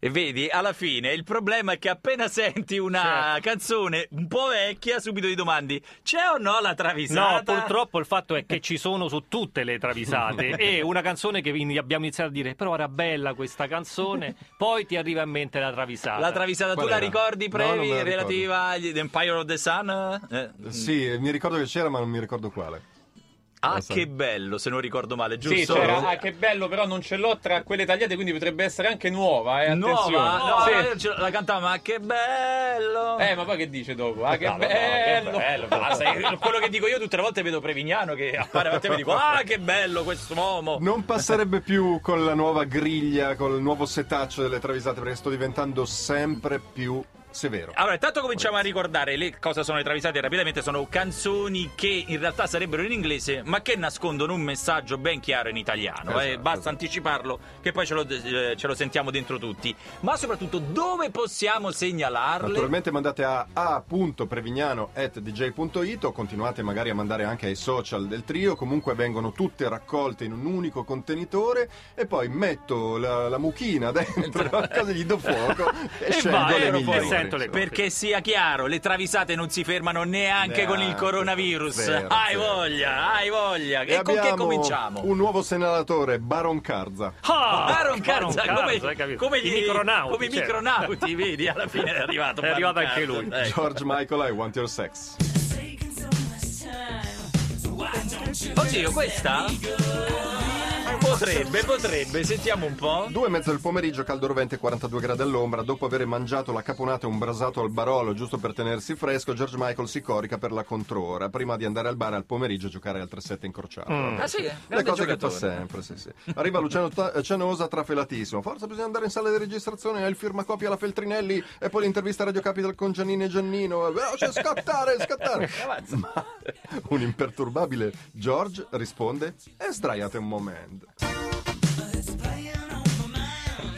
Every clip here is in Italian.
E vedi, alla fine il problema è che appena senti una Certo. canzone un po' vecchia, subito ti domandi: c'è o no la travisata? No, purtroppo il fatto è che ci sono su tutte le travisate e una canzone che abbiamo iniziato a dire però era bella questa canzone, poi ti arriva in mente la travisata. La travisata, tu Qual la era? ricordi, No, non me Previ, la ricordo. relativa agli The Empire of the Sun? Eh, Sì, mi ricordo che c'era, ma non mi ricordo quale. Ah, so. che bello, se non ricordo male, giusto? Sì, c'era, ah, che bello, però non ce l'ho tra quelle tagliate, quindi potrebbe essere anche nuova, eh, attenzione. Nuova? No, Sì. ce- la cantavo, ma che bello! Eh, ma poi che dice dopo? Ah, che No, no, no, bello! che bello. Ah, sai, quello che dico io tutte le volte vedo Prevignano che appare a te e mi dico ah che bello questo uomo Non passerebbe più con la nuova griglia, col nuovo setaccio delle travisate, perché sto diventando sempre più severo. Allora, intanto cominciamo a ricordare le, cosa sono le travisate rapidamente. Sono canzoni che in realtà sarebbero in inglese, ma che nascondono un messaggio ben chiaro in italiano. eh. Esatto, Basta esatto. anticiparlo, che poi ce lo, eh, ce lo sentiamo dentro tutti. Ma soprattutto, dove possiamo segnalarle? Naturalmente mandate a a.prevignano.dj.it o continuate magari a mandare anche ai social del trio, comunque vengono tutte raccolte in un unico contenitore e poi metto la, la mucchina dentro, cosa gli do fuoco e, E scelgo vai, le migliori. Sento le cose. Perché sia chiaro, le travisate non si fermano neanche con il Neanche, coronavirus. zero, hai zero. voglia, hai voglia. E, E con che cominciamo? Un nuovo segnalatore, Baron. Ah, Baron Karza, Baron come, Karza, hai capito? come I gli micronauti. come i certo. micronauti, vedi, alla fine è arrivato. È arrivato anche lui. ecco. George Michael, I Want Your Sex. Oddio, questa? Potrebbe, potrebbe, sentiamo un po'. Due e mezzo del pomeriggio, caldo rovente, 42 gradi all'ombra. Dopo aver mangiato la caponata e un brasato al barolo, giusto per tenersi fresco, George Michael si corica per la controora, prima di andare al bar al pomeriggio a giocare al 3-7 incrociato. Ah sì, Le cose che fa giocatore. sempre, sì, sì. Arriva Luciano Ta- Cianosa trafelatissimo. Forza, bisogna andare in sala di registrazione, ha il firmacopia alla Feltrinelli e poi l'intervista a Radio Capital con Giannini e Giannino. Veloce, scattare, scattare. Ma un imperturbabile George risponde: E sdraiate un momento.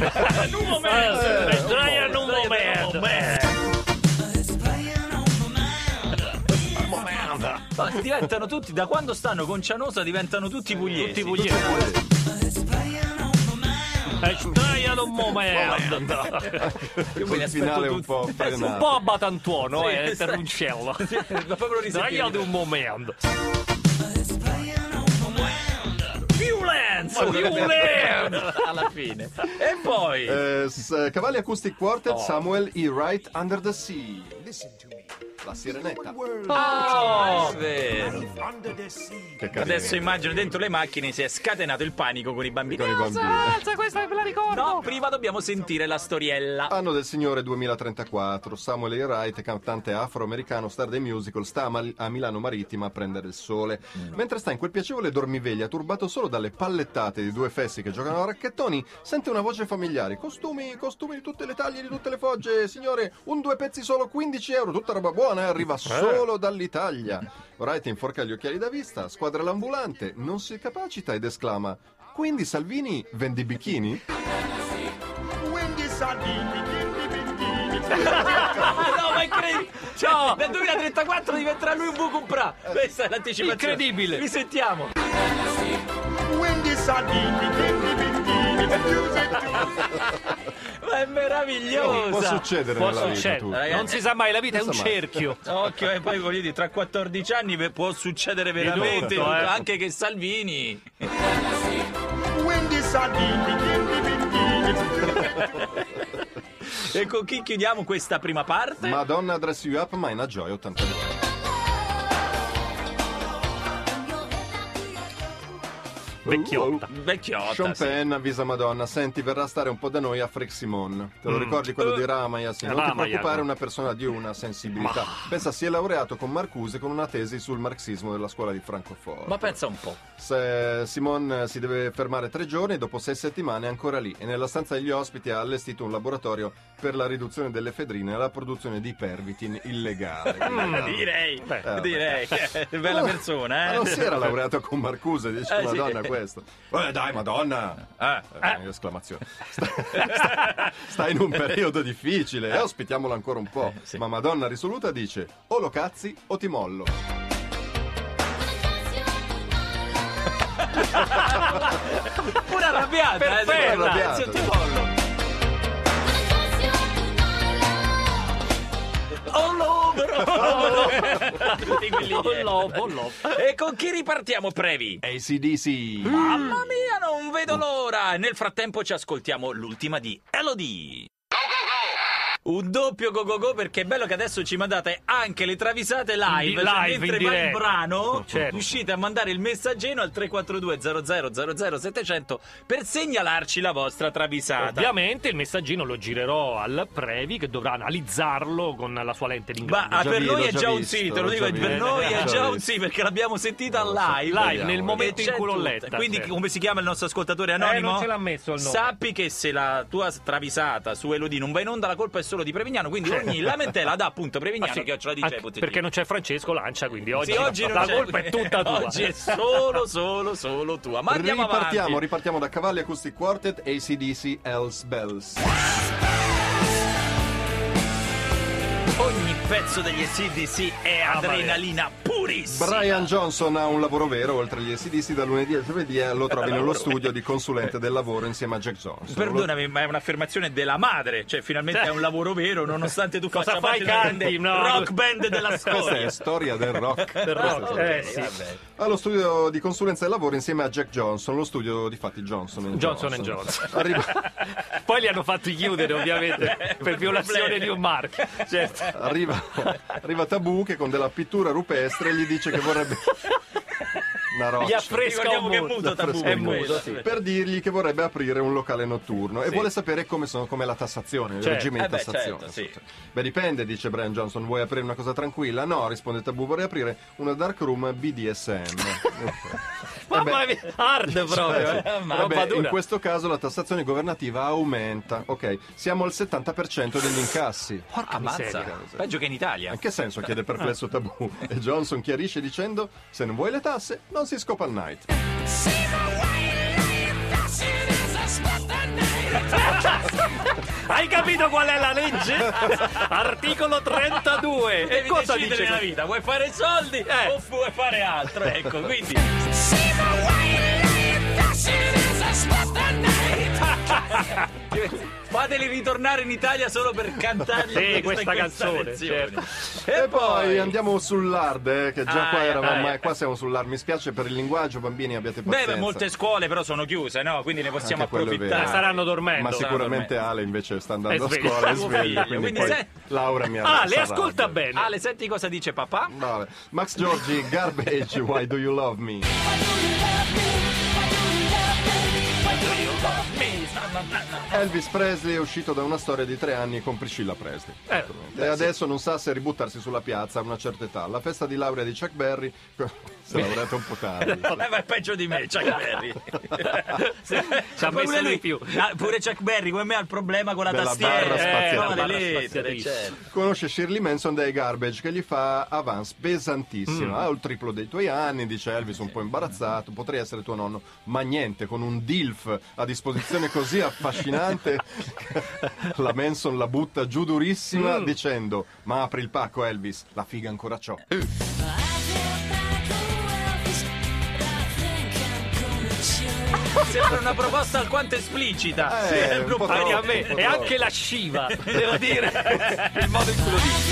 Un momento, Eh, sdraiano un momento. Ma diventano tutti, da quando stanno con Cianosa diventano tutti pugliesi. Tutti pugliesi. Eh, Sdraiano un momento. Aspetto finale un tutti. po' Un po' a batantuono, Sì, eh, sta- terroncello. Ma proprio Sdraiate un! Violenza! Alla fine. E poi... Eh, s- Cavalli Acoustic Quartet, Oh. Samuel E. Wright, Under the Sea. La sirenetta. Oh, vero. Che carino. Adesso immagino dentro le macchine si è scatenato il panico con i bambini. Con i bambini. Alza, questa me la ricordo. No, prima dobbiamo sentire la storiella. Anno del Signore 2034, Samuel E. Wright, cantante afroamericano, star dei musical, sta a, Mal- a Milano Marittima a prendere il sole. Mentre sta in quel piacevole dormiveglia, turbato solo dalle pallettate di due fessi che giocano a racchettoni, sente una voce familiare. Costumi, costumi di tutte le taglie, di tutte le fogge. Signore, un due pezzi solo 15 euro, tutta roba buona, eh, arriva solo dall'Italia. Wright inforca gli occhiali da vista, squadra l'ambulante, non si capacita ed esclama. Quindi Salvini vende i bikini? Ah, no, ma incredibile! Cioè, nel 2034 diventerà lui un Bucupra! Questa è l'anticipazione. Incredibile. Risentiamo. Ma è meravigliosa! Può succedere Può nella vita, succedere. tutto. Ragazzi, Non si sa mai, la vita è non un sa mai. cerchio. Occhio, e poi voglio dire, tra 14 anni ve- può succedere veramente tutto, eh. anche che Salvini. e con chi chiudiamo questa prima parte? Madonna Dress You Up, Mina Joy 82. Vecchiotta. Vecchiotta. Sean sì. Penn avvisa Madonna, senti, verrà a stare un po' da noi a Freximon. Te lo Mm. ricordi quello di Ramaya? Sì, non ti Ramaya, preoccupare, è no. una persona di una sensibilità. Pensa, si è laureato con Marcuse con una tesi sul marxismo della scuola di Francoforte. Ma pensa un po'. Se Simon si deve fermare tre giorni, dopo sei settimane è ancora lì e nella stanza degli ospiti ha allestito un laboratorio per la riduzione delle fedrine e la produzione di pervitin illegale. Direi, Beh, direi che è una bella persona, Ma eh. non si era laureato con Marcuse, dice Eh, sì. Questo. Eh dai, Madonna! Ah, Eh, esclamazione. Sta, sta- sta in un periodo difficile, eh, ospitiamolo ancora un po'. sì. Ma Madonna risoluta dice: o lo cazzi o ti mollo. pure arrabbiata, eh, Perfetta. arrabbiata. Ti mollo. Oh lobo, oh lobo, lobo. E con chi ripartiamo, Previ? ACDC. Mamma mia, non vedo l'ora! Nel frattempo ci ascoltiamo l'ultima di Elodie. Un doppio go go go perché è bello che adesso ci mandate anche le travisate live, In- cioè, live, mentre va il brano Certo. riuscite a mandare il messaggino al 342 00 700 per segnalarci la vostra travisata. Ovviamente il messaggino lo girerò al Previ che dovrà analizzarlo con la sua lente di Ma ah, per noi è già un sì, te lo dico, per noi è già un sì perché l'abbiamo sentita so. live. Live, nel momento in cui l'ho letta. Quindi certo. come si chiama il nostro ascoltatore anonimo? Eh, non ce l'ha messo il nome. Sappi che se la tua travisata su Elodie non va in onda la colpa è solo di Prevignano, quindi ogni lamentela da appunto Prevignano Ah, sì. che ce la Anche dice perché non c'è Francesco Lancia, quindi oggi, Sì, oggi non la c'è- colpa è tutta tua. Oggi è solo, solo, solo tua. Ma andiamo ripartiamo, avanti. ripartiamo da Cavalli Acoustic Quartet, ACDC, Hells Bells. Pezzo degli SDC è Ah, adrenalina purissima. Brian Johnson ha un lavoro vero, oltre agli ACDC, da lunedì al giovedì eh, lo trovi nello studio di consulente del lavoro insieme a Jack Johnson. Perdonami, ma è un'affermazione della madre, cioè finalmente è un lavoro vero, nonostante tu cosa faccia fai, parte della grande no? rock band della Questa è storia. del rock. Del rock, eh, sì. Allo studio di consulenza del lavoro insieme a Jack Johnson, lo studio di fatti Johnson Johnson and Johnson. Arriva, Poi li hanno fatti chiudere, ovviamente, per violazione di un marchio. Certo. arriva, arriva Tabù che con della pittura rupestre gli dice che vorrebbe una Gli roccia. affresca Ricordiamo un che è muto. Tabù, È muto, sì. per dirgli che vorrebbe aprire un locale notturno e Sì. vuole sapere come sono, com'è la tassazione, il Certo. regime di Eh beh, tassazione. certo, sì. Beh, dipende, dice Brian Johnson. Vuoi aprire una cosa tranquilla? No, risponde Tabù, vorrei aprire una dark room BDSM. Mamma mia, hard proprio. eh. Ma Vabbè, Roba in questo caso la tassazione governativa aumenta. Ok, siamo al 70% degli incassi. Ammazza, miseria. peggio che in Italia. In che senso chiede perplesso Tabù? E Johnson chiarisce dicendo: Se non vuoi le tasse, non si scopa al night. Hai capito qual è la legge? Articolo 32. E cosa dice? nella vita, vuoi fare soldi Eh. o vuoi fare altro? Ecco, quindi fateli ritornare in Italia solo per cantargli Sì, questa, questa canzone, versione. E, poi andiamo sull'hard, eh, che già Ah, qua eh, eravamo, ah, ma eh. qua siamo sull'hard. Mi spiace per il linguaggio, bambini, abbiate Beh, pazienza. beh, molte scuole però sono chiuse, no? Quindi ne possiamo Anche è approfittare. vero. Staranno dormendo. Ma Saranno sicuramente dormendo. Ale invece sta andando È a scuola e Tuo sveglio, quindi, quindi poi se- Laura mi ha Ah, le messo a ascolta bene. Ale, senti cosa dice papà? Vabbè. Max Giorgi, Garbage, Why Do You Love Me? Uh, Elvis Presley è uscito da una storia di tre anni con Priscilla Presley. Eh, e adesso non sa se ributtarsi sulla piazza a una certa età. La festa di laurea di Chuck Berry si è laureata un po' tardi. Eh, ma è peggio di me, Chuck Berry. Ci ha Pure messo lui- di più. Ah, pure Chuck Berry come me ha il problema con la Della tastiera. barra spaziale. no, la barra le lettere, certo. Conosce Shirley Manson dai Garbage che gli fa avance pesantissimo. Ha il triplo dei tuoi anni, dice Elvis un po' imbarazzato. Potrei essere tuo nonno, ma niente, con un DILF a disposizione così affascinante, la Manson la butta giù durissima dicendo: Ma apri il pacco, Elvis, la figa ancora c'ho. Sembra una proposta alquanto esplicita. Eh, Sembra un po' troppo, un po' e anche la sciva, devo dire, il modo in cui lo dice.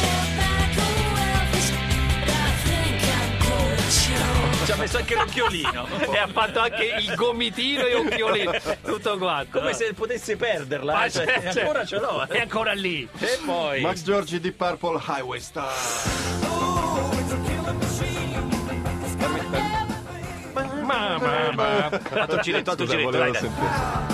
Ci ha messo anche l'occhiolino. E ha fatto anche il gomitino e occhiolino, tutto quanto. Come se potesse perderla. Ma eh, cioè, c'è- c'è. ancora ce l'ho. È eh. ancora lì. E poi. Max Giorgi di Purple Highway Star. Ma, ma, ma. Altro giretto, Scusa, giretto, dai, dai.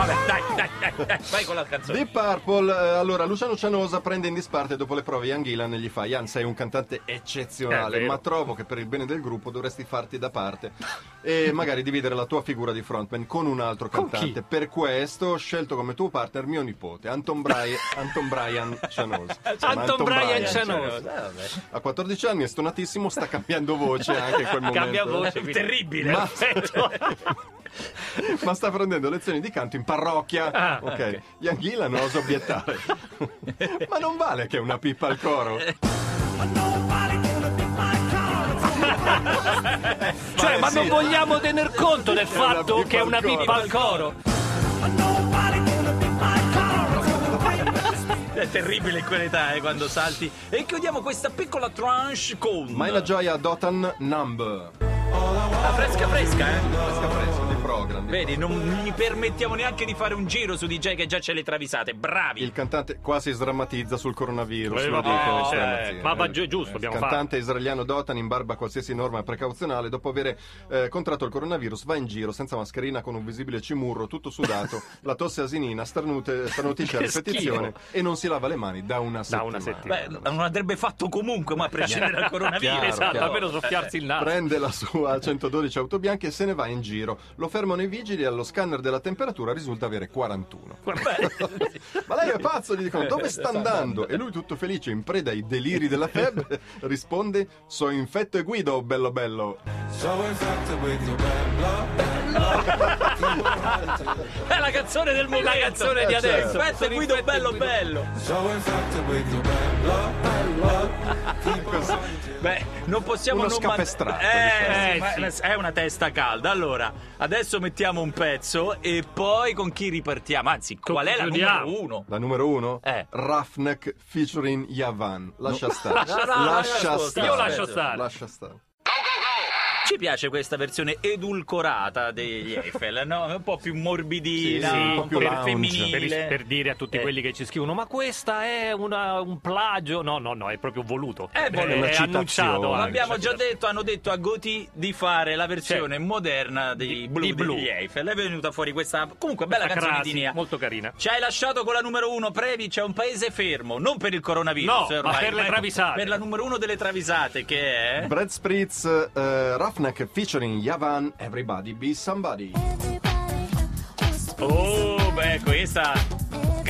Vabbè, dai, dai, dai, dai, vai con la canzone. Deep Purple, eh, allora Luciano Cianosa prende in disparte dopo le prove Ian Gillan e gli fa Ian sei un cantante eccezionale ma trovo che per il bene del gruppo dovresti farti da parte e magari dividere la tua figura di frontman con un altro cantante per questo ho scelto come tuo partner mio nipote Anton, Bri- Anton Brian Cianosa Insomma, Anton Brian Cianosa. Eh, ha 14 anni è stonatissimo sta cambiando voce anche in quel momento Cambia voce. Terribile. Ma- ma sta prendendo lezioni di canto in parrocchia. Ah, ok. ok. Ian Gillan osa obiettare. ma non vale che è una pippa al coro. Cioè, ma non vogliamo tener conto del fatto che è una pippa al coro. È terribile in quell'età eh, quando salti. E chiudiamo questa piccola tranche con. Ma è la gioia Dotan Numb. Ah, fresca fresca, eh? Fresca fresca, grandi Vedi, non mi permettiamo neanche di fare un giro su DJ che già ce le travisate. Bravi! Il cantante quasi sdrammatizza sul coronavirus. Eh, lo dico, eh, stramazzino. ma va giu- giusto, Il cantante israeliano Dotan imbarba qualsiasi norma precauzionale dopo aver eh, contratto il coronavirus va in giro senza mascherina con un visibile cimurro tutto sudato la tosse asinina starnute, starnutisce a ripetizione e non si lava le mani da una Da settimana, una settimana. Beh, non avrebbe fatto comunque, ma a prescindere dal coronavirus. Chiaro, esatto, chiaro. almeno soffiarsi il naso. Prende la sua 112 auto bianche e se ne va in giro. Lo fermano i vigili e allo scanner della temperatura risulta avere 41. Ma lei è pazzo, gli dicono dove sta andando? E lui tutto felice, in preda ai deliri della febbre, risponde so infetto e guido, bello bello. È la canzone del momento. La canzone di Eh, certo. adesso. Aspetta, Sono Guido, infetti bello, Guido. bello. Beh, non possiamo Uno non man- scapestrato, Eh, diciamo. Eh, sì. è una testa calda. Allora, adesso mettiamo un pezzo e poi con chi ripartiamo? Anzi, qual è la numero uno? La numero uno? Eh. Roughneck featuring Yavan. Lascia stare. Lascia- no, no, Lascia lascia stare. Io lascio stare. Lascia stare. Ci piace questa versione edulcorata degli Eiffel, no? Un po' più morbidina, Sì, sì, un po' più lounge. femminile. Per, per dire a tutti Eh. quelli che ci scrivono, ma questa è una- un plagio. No, no, no, è proprio voluto. È voluto. è Una annunciato. L'abbiamo già detto, hanno detto a Goti di fare la versione Sì. moderna dei Di- blu di blu. degli Eiffel. È venuta fuori questa comunque bella Questa canzone crasi, di Nia. molto carina. Ci hai lasciato con la numero uno, Previ, c'è un paese fermo, non per il coronavirus, No, ormai, ma per le travisate. Per la numero uno delle travisate, che è... Brad Spritz, eh, Roughneck featuring Yavan, Everybody Be Somebody. Oh, beh, questa...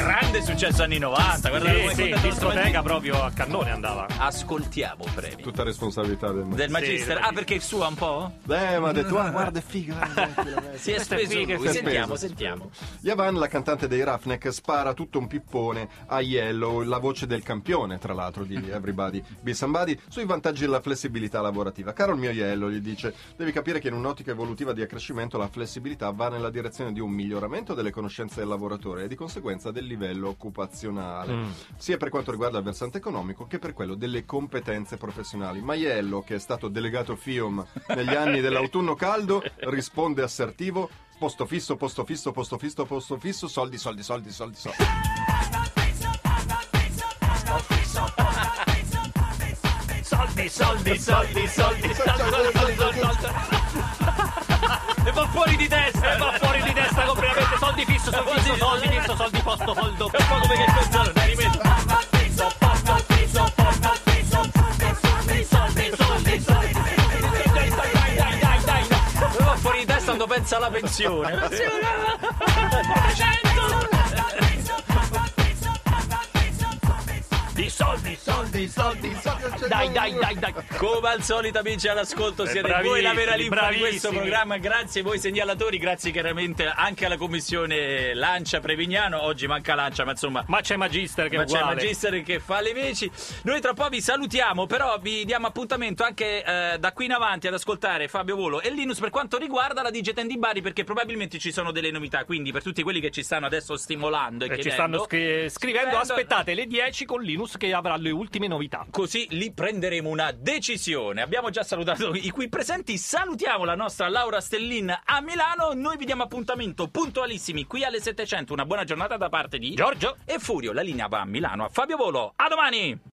Grande successo anni 90, guarda come Sì, sì, quando- discoteca proprio a cannone andava. Ascoltiamo, Previ. Tutta responsabilità del Del Magister. del ah, perché è sua un po'? Eh, ma ha detto, ah, guarda, è figa. guarda, Si è speso figa, lui. Sentiamo, speso, sentiamo. Yavan, la cantante dei Roughneck, spara tutto un pippone a Yellow, la voce del campione, tra l'altro, di Everybody Be Somebody, sui vantaggi della flessibilità lavorativa. Caro il mio Yellow, gli dice, devi capire che in un'ottica evolutiva di accrescimento la flessibilità va nella direzione di un miglioramento delle conoscenze del lavoratore e di conseguenza del livello occupazionale, Mm. sia per quanto riguarda il versante economico che per quello delle competenze professionali. Ma Yellow, che è stato delegato FIOM negli anni dell'autunno caldo, risponde assertivo Posto fisso, posto fisso, posto fisso, posto fisso, soldi, soldi, soldi, soldi, soldi. Soldi, soldi, soldi, soldi, soldi, soldi, soldi, soldi. E va fuori di testa, e va fuori di testa completamente. Soldi fisso, soldi fisso, soldi fisso, soldi posto, soldo. È un po' come che canzone, dai, rimetti. Va fuori di testa quando pensa alla pensione. Di soldi, soldi, soldi, soldi. Dai, dai, dai, dai. Come al solito amici all'ascolto siete bravissimi, voi la vera linfa di questo programma grazie voi segnalatori grazie chiaramente anche alla commissione Lancia Prevignano oggi manca Lancia ma insomma Ma c'è Magister che ma c'è. Magister che fa le veci. Noi tra poco vi salutiamo, però vi diamo appuntamento anche eh, da qui in avanti ad ascoltare Fabio Volo e Linus per quanto riguarda la Digiten di Bari, perché probabilmente ci sono delle novità. Quindi, per tutti quelli che ci stanno adesso stimolando e, E ci chiedendo, stanno scri- scrivendo, scrivendo- aspettate le 10 con Linus che avrà le ultime novità. Così lì prenderemo una decisione. Abbiamo già salutato i qui presenti. Salutiamo la nostra Laura Stellin a Milano. Noi vi diamo appuntamento puntualissimi qui alle 700. Una buona giornata da parte di Giorgio. e Furio. La linea va a Milano a Fabio Volo. A domani!